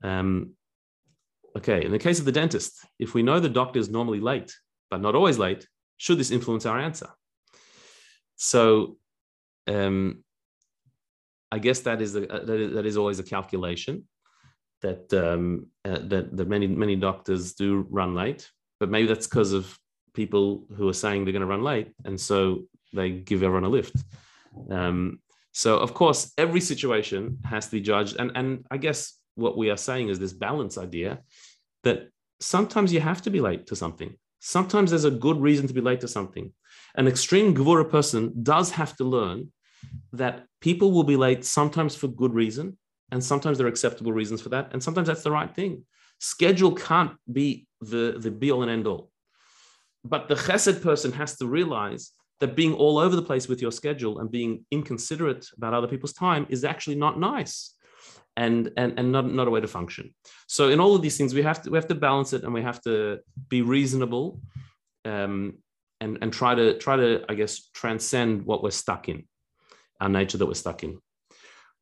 Um, okay, in the case of the dentist, if we know the doctor is normally late, but not always late, should this influence our answer? So, um, I guess that is, a, that is that is always a calculation that um, uh, that, that many many doctors do run late, but maybe that's because of people who are saying they're going to run late, and so they give everyone a lift. Um, so of course, every situation has to be judged, and and I guess what we are saying is this balance idea that sometimes you have to be late to something. Sometimes there's a good reason to be late to something. An extreme Gevura person does have to learn that people will be late sometimes for good reason, and sometimes there are acceptable reasons for that, and sometimes that's the right thing. Schedule can't be the, the be all and end all. But the chesed person has to realize that being all over the place with your schedule and being inconsiderate about other people's time is actually not nice and and, and not, not a way to function. So in all of these things, we have to we have to balance it and we have to be reasonable um, and, and try to try to, I guess, transcend what we're stuck in, our nature that we're stuck in,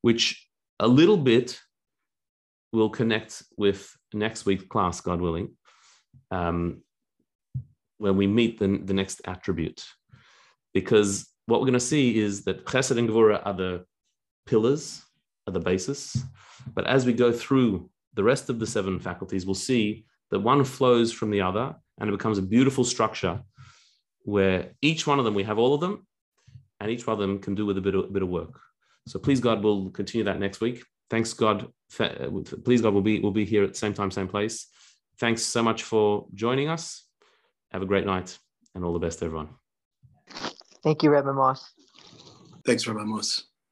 which a little bit will connect with next week's class, God willing. Um, when we meet the, the next attribute. Because what we're going to see is that chesed and gevura are the pillars, are the basis. But as we go through the rest of the seven faculties, we'll see that one flows from the other and it becomes a beautiful structure where each one of them, we have all of them, and each one of them can do with a bit of, a bit of work. So please God, we'll continue that next week. Thanks God. Uh, please God, we'll be, we'll be here at the same time, same place. Thanks so much for joining us. Have a great night and all the best, everyone. Thank you, Rebbe Moss. Thanks, Rebbe Moss.